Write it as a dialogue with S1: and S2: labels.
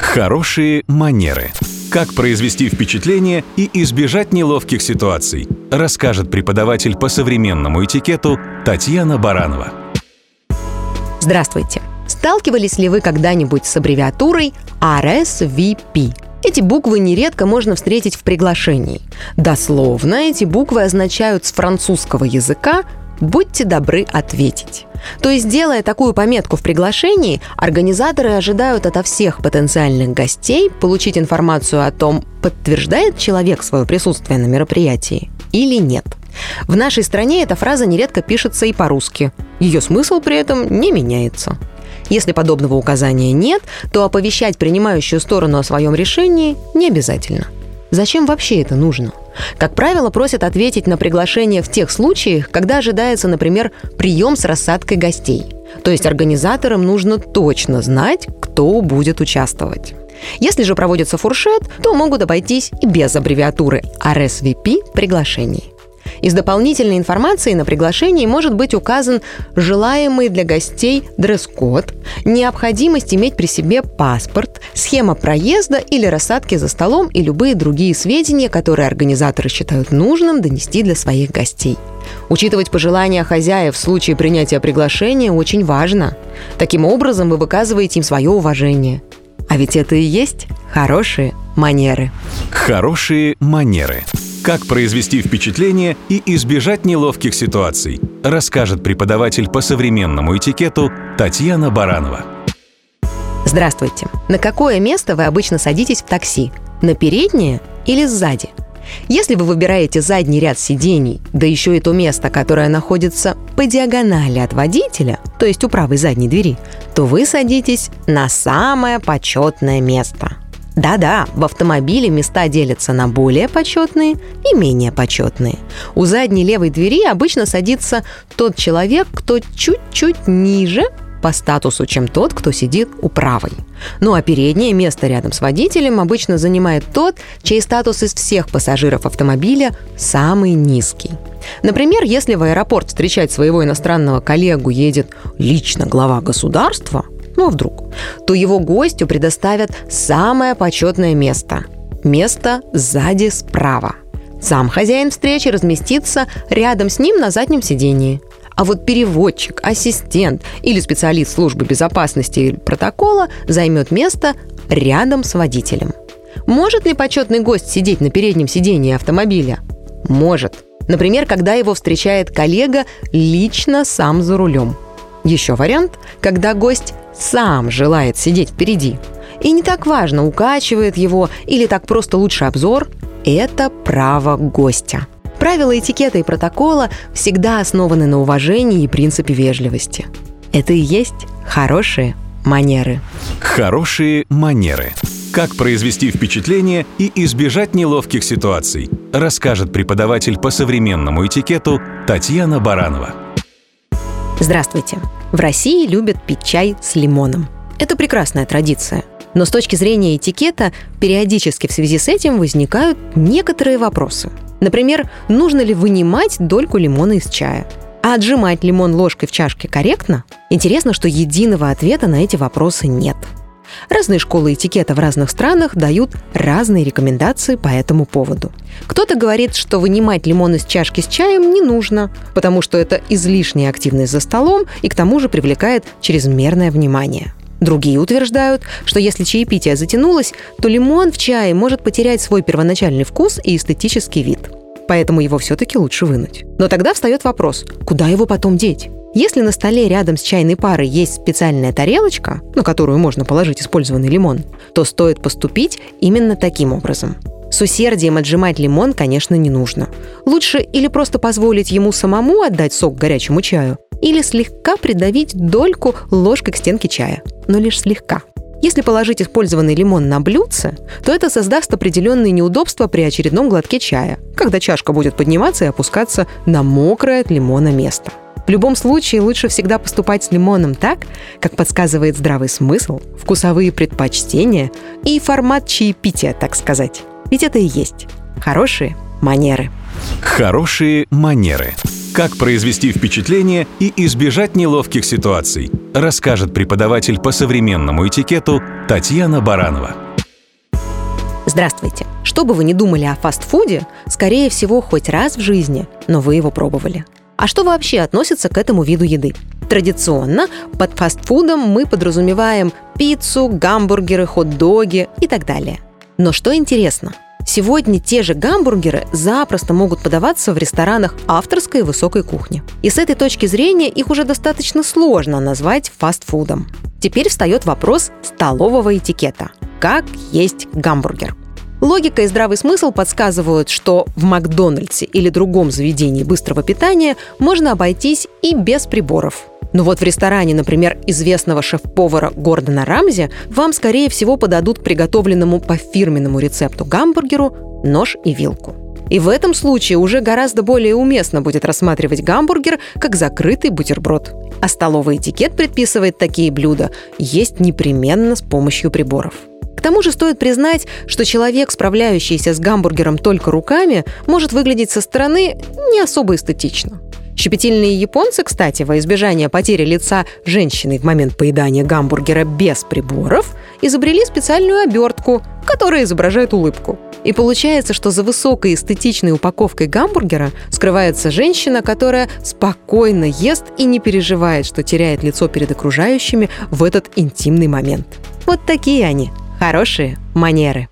S1: Хорошие манеры. Как произвести впечатление и избежать неловких ситуаций, расскажет преподаватель по современному этикету Татьяна Баранова.
S2: Здравствуйте! Сталкивались ли вы когда-нибудь с аббревиатурой RSVP? Эти буквы нередко можно встретить в приглашении. Дословно эти буквы означают с французского языка «будьте добры ответить». То есть, делая такую пометку в приглашении, организаторы ожидают ото всех потенциальных гостей получить информацию о том, подтверждает человек свое присутствие на мероприятии или нет. В нашей стране эта фраза нередко пишется и по-русски. Ее смысл при этом не меняется. Если подобного указания нет, то оповещать принимающую сторону о своем решении не обязательно. Зачем вообще это нужно? Как правило, просят ответить на приглашение в тех случаях, когда ожидается, например, прием с рассадкой гостей. То есть организаторам нужно точно знать, кто будет участвовать. Если же проводится фуршет, то могут обойтись и без аббревиатуры RSVP приглашений. Из дополнительной информации на приглашении может быть указан желаемый для гостей дресс-код, необходимость иметь при себе паспорт, схема проезда или рассадки за столом и любые другие сведения, которые организаторы считают нужным донести для своих гостей. Учитывать пожелания хозяев в случае принятия приглашения очень важно. Таким образом вы выказываете им свое уважение. А ведь это и есть хорошие манеры.
S1: Хорошие манеры. Как произвести впечатление и избежать неловких ситуаций, расскажет преподаватель по современному этикету Татьяна Баранова.
S2: Здравствуйте. На какое место вы обычно садитесь в такси? На переднее или сзади? Если вы выбираете задний ряд сидений, да еще и то место, которое находится по диагонали от водителя, то есть у правой задней двери, то вы садитесь на самое почетное место – да-да, в автомобиле места делятся на более почетные и менее почетные. У задней левой двери обычно садится тот человек, кто чуть-чуть ниже по статусу, чем тот, кто сидит у правой. Ну а переднее место рядом с водителем обычно занимает тот, чей статус из всех пассажиров автомобиля самый низкий. Например, если в аэропорт встречать своего иностранного коллегу едет лично глава государства, ну а вдруг, то его гостю предоставят самое почетное место. Место сзади справа. Сам хозяин встречи разместится рядом с ним на заднем сидении. А вот переводчик, ассистент или специалист службы безопасности или протокола займет место рядом с водителем. Может ли почетный гость сидеть на переднем сидении автомобиля? Может. Например, когда его встречает коллега лично сам за рулем. Еще вариант, когда гость сам желает сидеть впереди. И не так важно, укачивает его или так просто лучше обзор, это право гостя. Правила этикета и протокола всегда основаны на уважении и принципе вежливости. Это и есть хорошие манеры.
S1: Хорошие манеры. Как произвести впечатление и избежать неловких ситуаций, расскажет преподаватель по современному этикету Татьяна Баранова.
S2: Здравствуйте! В России любят пить чай с лимоном. Это прекрасная традиция. Но с точки зрения этикета, периодически в связи с этим возникают некоторые вопросы. Например, нужно ли вынимать дольку лимона из чая? А отжимать лимон ложкой в чашке корректно? Интересно, что единого ответа на эти вопросы нет – Разные школы этикета в разных странах дают разные рекомендации по этому поводу. Кто-то говорит, что вынимать лимон из чашки с чаем не нужно, потому что это излишняя активность за столом и к тому же привлекает чрезмерное внимание. Другие утверждают, что если чаепитие затянулось, то лимон в чае может потерять свой первоначальный вкус и эстетический вид. Поэтому его все-таки лучше вынуть. Но тогда встает вопрос, куда его потом деть? Если на столе рядом с чайной парой есть специальная тарелочка, на которую можно положить использованный лимон, то стоит поступить именно таким образом. С усердием отжимать лимон, конечно, не нужно. Лучше или просто позволить ему самому отдать сок горячему чаю, или слегка придавить дольку ложкой к стенке чая, но лишь слегка. Если положить использованный лимон на блюдце, то это создаст определенные неудобства при очередном глотке чая, когда чашка будет подниматься и опускаться на мокрое от лимона место. В любом случае лучше всегда поступать с лимоном так, как подсказывает здравый смысл, вкусовые предпочтения и формат чаепития, так сказать. Ведь это и есть хорошие манеры.
S1: Хорошие манеры. Как произвести впечатление и избежать неловких ситуаций, расскажет преподаватель по современному этикету Татьяна Баранова.
S2: Здравствуйте! Что бы вы ни думали о фастфуде, скорее всего, хоть раз в жизни, но вы его пробовали. А что вообще относится к этому виду еды? Традиционно под фастфудом мы подразумеваем пиццу, гамбургеры, хот-доги и так далее. Но что интересно, Сегодня те же гамбургеры запросто могут подаваться в ресторанах авторской высокой кухни. И с этой точки зрения их уже достаточно сложно назвать фастфудом. Теперь встает вопрос столового этикета. Как есть гамбургер? Логика и здравый смысл подсказывают, что в Макдональдсе или другом заведении быстрого питания можно обойтись и без приборов. Но вот в ресторане, например, известного шеф-повара Гордона Рамзи, вам, скорее всего, подадут к приготовленному по фирменному рецепту гамбургеру нож и вилку. И в этом случае уже гораздо более уместно будет рассматривать гамбургер как закрытый бутерброд. А столовый этикет предписывает такие блюда есть непременно с помощью приборов. К тому же стоит признать, что человек, справляющийся с гамбургером только руками, может выглядеть со стороны не особо эстетично. Щепетильные японцы, кстати, во избежание потери лица женщины в момент поедания гамбургера без приборов, изобрели специальную обертку, которая изображает улыбку. И получается, что за высокой эстетичной упаковкой гамбургера скрывается женщина, которая спокойно ест и не переживает, что теряет лицо перед окружающими в этот интимный момент. Вот такие они, хорошие манеры.